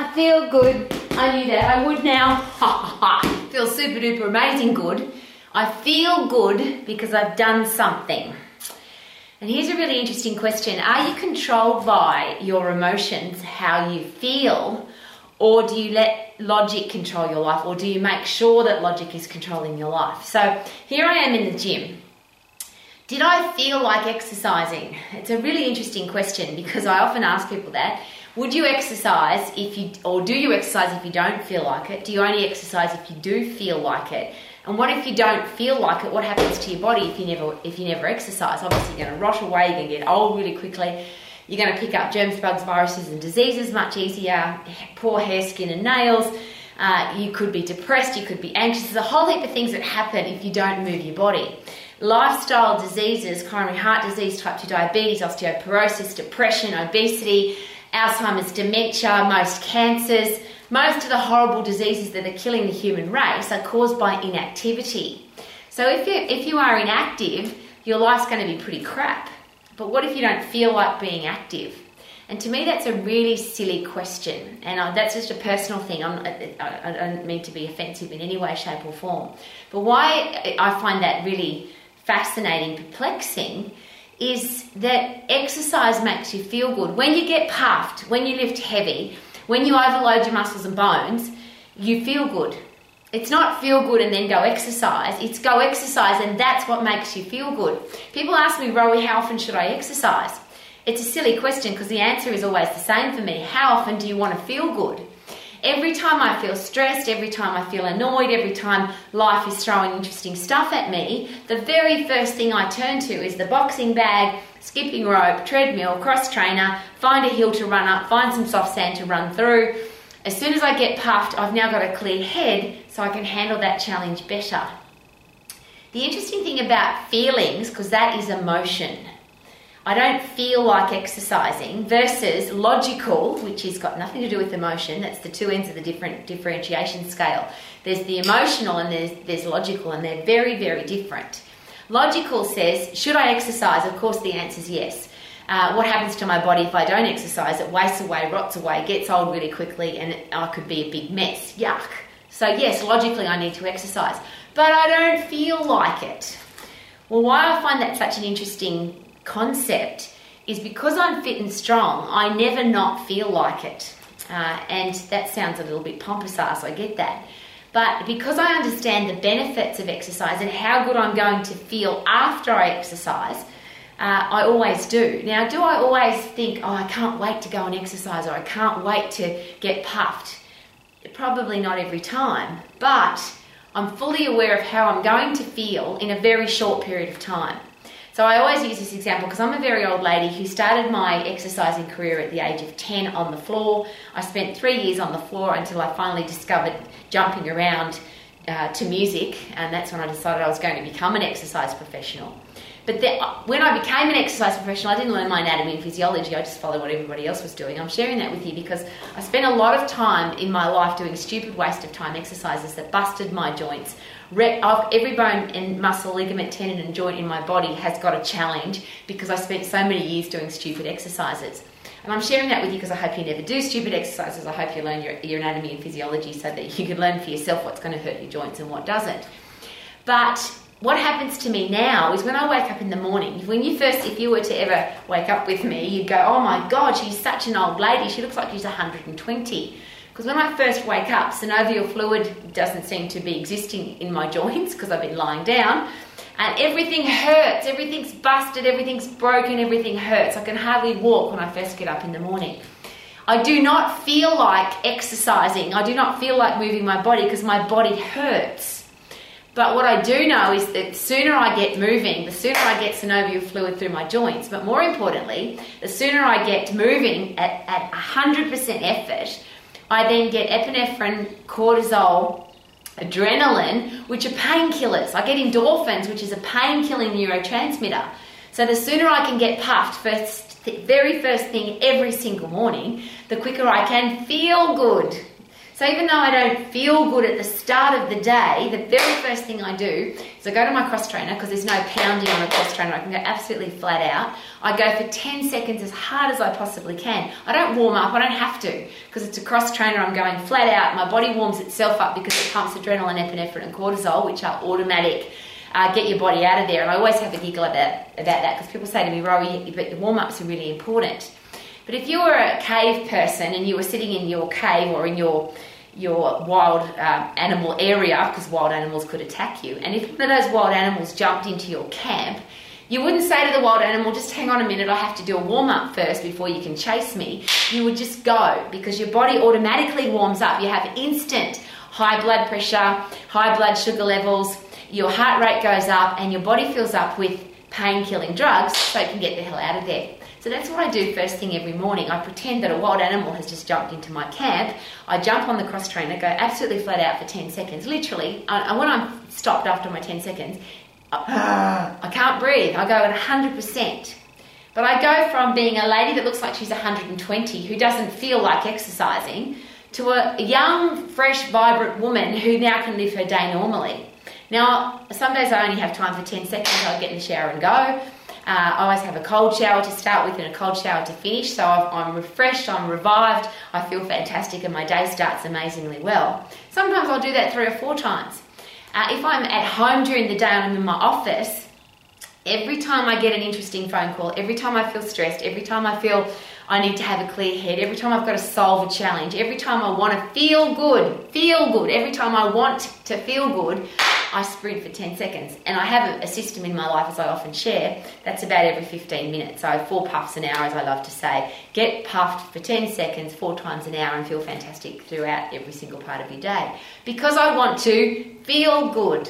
I feel good. I knew that I would now. feel super duper amazing good. I feel good because I've done something. And here's a really interesting question Are you controlled by your emotions, how you feel, or do you let logic control your life, or do you make sure that logic is controlling your life? So here I am in the gym. Did I feel like exercising? It's a really interesting question because I often ask people that. Would you exercise if you, or do you exercise if you don't feel like it? Do you only exercise if you do feel like it? And what if you don't feel like it? What happens to your body if you never if you never exercise? Obviously, you're going to rot away. You're going to get old really quickly. You're going to pick up germs, bugs, viruses, and diseases much easier. Poor hair, skin, and nails. Uh, you could be depressed. You could be anxious. There's a whole heap of things that happen if you don't move your body. Lifestyle diseases, coronary heart disease, type 2 diabetes, osteoporosis, depression, obesity, Alzheimer's, dementia, most cancers most of the horrible diseases that are killing the human race are caused by inactivity. So if you if you are inactive, your life's going to be pretty crap. But what if you don't feel like being active? And to me, that's a really silly question, and I, that's just a personal thing. I, I don't mean to be offensive in any way, shape, or form. But why I find that really fascinating, perplexing, is that exercise makes you feel good. When you get puffed, when you lift heavy, when you overload your muscles and bones, you feel good. It's not feel good and then go exercise. It's go exercise and that's what makes you feel good. People ask me, Rowie, how often should I exercise? It's a silly question because the answer is always the same for me. How often do you want to feel good? Every time I feel stressed, every time I feel annoyed, every time life is throwing interesting stuff at me, the very first thing I turn to is the boxing bag, skipping rope, treadmill, cross trainer, find a hill to run up, find some soft sand to run through. As soon as I get puffed, I've now got a clear head so I can handle that challenge better. The interesting thing about feelings, because that is emotion, I don't feel like exercising versus logical, which has got nothing to do with emotion. That's the two ends of the different differentiation scale. There's the emotional and there's, there's logical, and they're very, very different. Logical says, should I exercise? Of course, the answer is yes. Uh, what happens to my body if I don't exercise? It wastes away, rots away, gets old really quickly, and I could be a big mess. Yuck. So, yes, logically, I need to exercise, but I don't feel like it. Well, why I find that such an interesting concept is because I'm fit and strong, I never not feel like it. Uh, and that sounds a little bit pompous ass, I get that. But because I understand the benefits of exercise and how good I'm going to feel after I exercise, uh, I always do. Now, do I always think, oh, I can't wait to go and exercise or I can't wait to get puffed? Probably not every time, but I'm fully aware of how I'm going to feel in a very short period of time. So I always use this example because I'm a very old lady who started my exercising career at the age of 10 on the floor. I spent three years on the floor until I finally discovered jumping around uh, to music, and that's when I decided I was going to become an exercise professional. But then, when I became an exercise professional, I didn't learn my anatomy and physiology. I just followed what everybody else was doing. I'm sharing that with you because I spent a lot of time in my life doing stupid waste of time exercises that busted my joints, every bone and muscle, ligament, tendon, and joint in my body has got a challenge because I spent so many years doing stupid exercises. And I'm sharing that with you because I hope you never do stupid exercises. I hope you learn your, your anatomy and physiology so that you can learn for yourself what's going to hurt your joints and what doesn't. But what happens to me now is when I wake up in the morning, when you first, if you were to ever wake up with me, you'd go, oh my God, she's such an old lady. She looks like she's 120. Because when I first wake up, synovial fluid doesn't seem to be existing in my joints because I've been lying down. And everything hurts, everything's busted, everything's broken, everything hurts. I can hardly walk when I first get up in the morning. I do not feel like exercising. I do not feel like moving my body because my body hurts. But what I do know is that the sooner I get moving, the sooner I get synovial fluid through my joints. But more importantly, the sooner I get moving at, at 100% effort, I then get epinephrine, cortisol, adrenaline, which are painkillers. I get endorphins, which is a pain killing neurotransmitter. So the sooner I can get puffed first, th- very first thing every single morning, the quicker I can feel good. So even though I don't feel good at the start of the day, the very first thing I do is I go to my cross trainer because there's no pounding on a cross trainer. I can go absolutely flat out. I go for 10 seconds as hard as I possibly can. I don't warm up, I don't have to because it's a cross trainer. I'm going flat out. My body warms itself up because it pumps adrenaline, epinephrine, and cortisol, which are automatic. Uh, get your body out of there. And I always have a giggle about, about that because people say to me, Rowie, but the warm ups are really important. But if you were a cave person and you were sitting in your cave or in your your wild uh, animal area, because wild animals could attack you, and if one of those wild animals jumped into your camp, you wouldn't say to the wild animal, just hang on a minute, I have to do a warm up first before you can chase me. You would just go because your body automatically warms up. You have instant high blood pressure, high blood sugar levels, your heart rate goes up, and your body fills up with pain killing drugs so it can get the hell out of there. So that's what I do first thing every morning. I pretend that a wild animal has just jumped into my camp. I jump on the cross trainer, go absolutely flat out for 10 seconds. Literally, I, when I'm stopped after my 10 seconds, I, I can't breathe. I go at 100%. But I go from being a lady that looks like she's 120 who doesn't feel like exercising to a young, fresh, vibrant woman who now can live her day normally. Now, some days I only have time for 10 seconds. I'll get in the shower and go. Uh, I always have a cold shower to start with and a cold shower to finish, so i am refreshed, I'm revived, I feel fantastic, and my day starts amazingly well. Sometimes I'll do that three or four times. Uh, if I'm at home during the day and I'm in my office, every time I get an interesting phone call, every time I feel stressed, every time I feel I need to have a clear head, every time I've got to solve a challenge, every time I want to feel good, feel good, every time I want to feel good, I sprint for 10 seconds. And I have a, system in my life, as I often share, that's about every 15 minutes. So four puffs an hour, as I love to say. Get puffed for 10 seconds, four times an hour, and feel fantastic throughout every single part of your day. Because I want to feel good,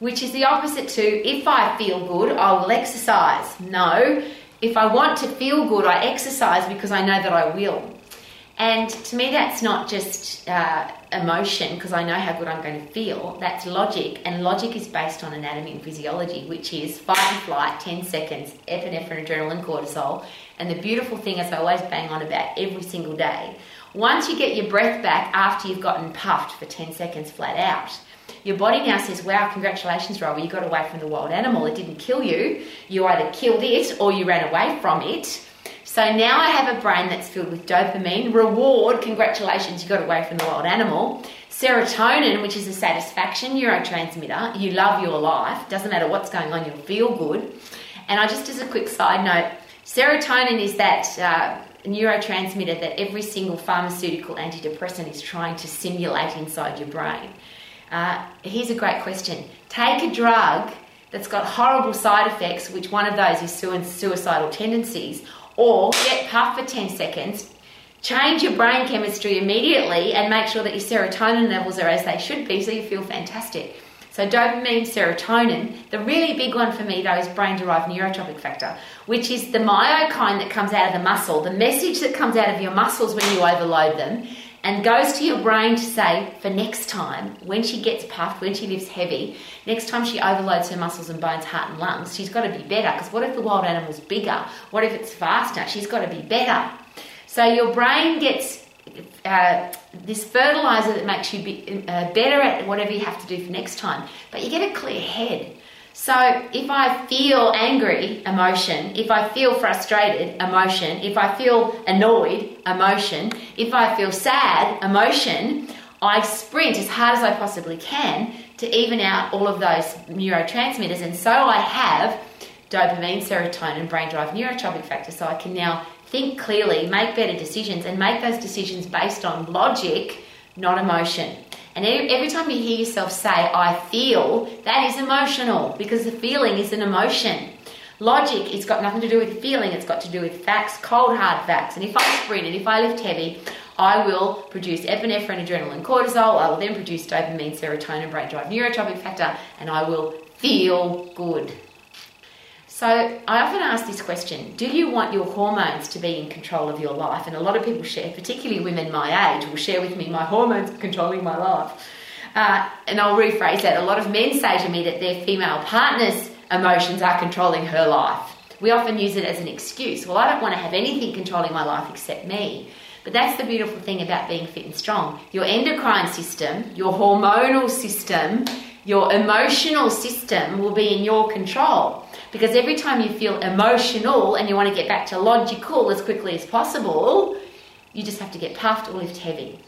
which is the opposite to if I feel good, I will exercise. No, if I want to feel good, I exercise because I know that I will. And to me, that's not just uh, emotion because I know how good I'm going to feel. That's logic, and logic is based on anatomy and physiology, which is fight and flight, 10 seconds, epinephrine, adrenaline, cortisol. And the beautiful thing, as I always bang on about every single day, once you get your breath back after you've gotten puffed for 10 seconds flat out, your body now says, Wow, congratulations, Rowie, you got away from the wild animal. It didn't kill you. You either killed it or you ran away from it. So now I have a brain that's filled with dopamine, reward, congratulations, you got away from the wild animal. Serotonin, which is a satisfaction neurotransmitter, you love your life, doesn't matter what's going on, you'll feel good. And I just, as a quick side note, serotonin is that uh, neurotransmitter that every single pharmaceutical antidepressant is trying to simulate inside your brain. Uh, here's a great question Take a drug that's got horrible side effects, which one of those is suicidal tendencies, or get puffed for 10 seconds, change your brain chemistry immediately and make sure that your serotonin levels are as they should be so you feel fantastic. So, dopamine, serotonin. The really big one for me, though, is brain derived neurotrophic factor, which is the myokine that comes out of the muscle, the message that comes out of your muscles when you overload them, and goes to your brain to say for next time, when she gets puffed, when she lifts heavy, next time she overloads her muscles and bones, heart and lungs, she's got to be better. Because what if the wild animal's bigger? What if it's faster? She's got to be better. So your brain gets uh, this fertilizer that makes you be, uh, better at whatever you have to do for next time. But you get a clear head. So if I feel angry, emotion, if I feel frustrated, emotion, if I feel annoyed, emotion, if I feel sad, emotion, I sprint as hard as I possibly can to even out all of those neurotransmitters. And so I have dopamine, serotonin, brain drive, neurotrophic factor. So I can now think clearly, make better decisions, and make those decisions based on logic, not emotion. And every time you hear yourself say, I feel, that is emotional because the feeling is an emotion. Logic, it's got nothing to do with feeling, it's got to do with facts, cold hard facts. And if I sprint and if I lift heavy, I will produce epinephrine, adrenaline, cortisol. I will then produce dopamine, serotonin, brain drive, neurotrophic factor, and I will feel good. So I often ask this question Do you want your hormones to be in control of your life? And a lot of people share, particularly women my age, will share with me, My hormones are controlling my life. Uh, and I'll rephrase that. A lot of men say to me that their female partner's emotions are controlling her life. We often use it as an excuse. Well, I don't want to have anything controlling my life except me. But that's the beautiful thing about being fit and strong. Your endocrine system, your hormonal system, your emotional system will be in your control. Because every time you feel emotional and you want to get back to logical as quickly as possible, you just have to get puffed or lift heavy.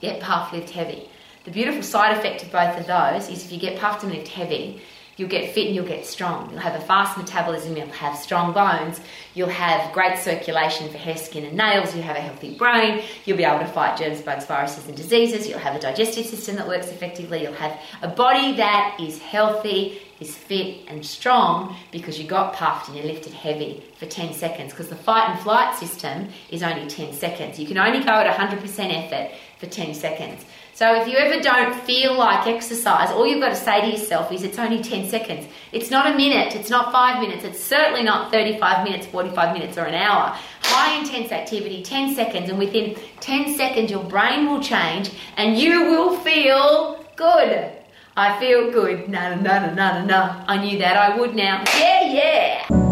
Get puffed, lift heavy. The beautiful side effect of both of those is if you get puffed and lift heavy, you'll get fit and you'll get strong. You'll have a fast metabolism, you'll have strong bones, you'll have great circulation for hair, skin, and nails, you'll have a healthy brain, you'll be able to fight germs, bugs, viruses, and diseases, you'll have a digestive system that works effectively, you'll have a body that is healthy, is fit, and strong because you got puffed and you lifted heavy for 10 seconds. Because the fight and flight system is only 10 seconds. You can only go at 100% effort for 10 seconds. So if you ever don't feel like exercise, all you've got to say to yourself is it's only 10 seconds. It's not a minute, it's not five minutes, it's certainly not 35 minutes, 45 minutes, or an hour. High intense activity, 10 seconds, and within 10 seconds, your brain will change and you will feel good. I feel good. No, no, no, no, no, no. I knew that I would now. Yeah, yeah.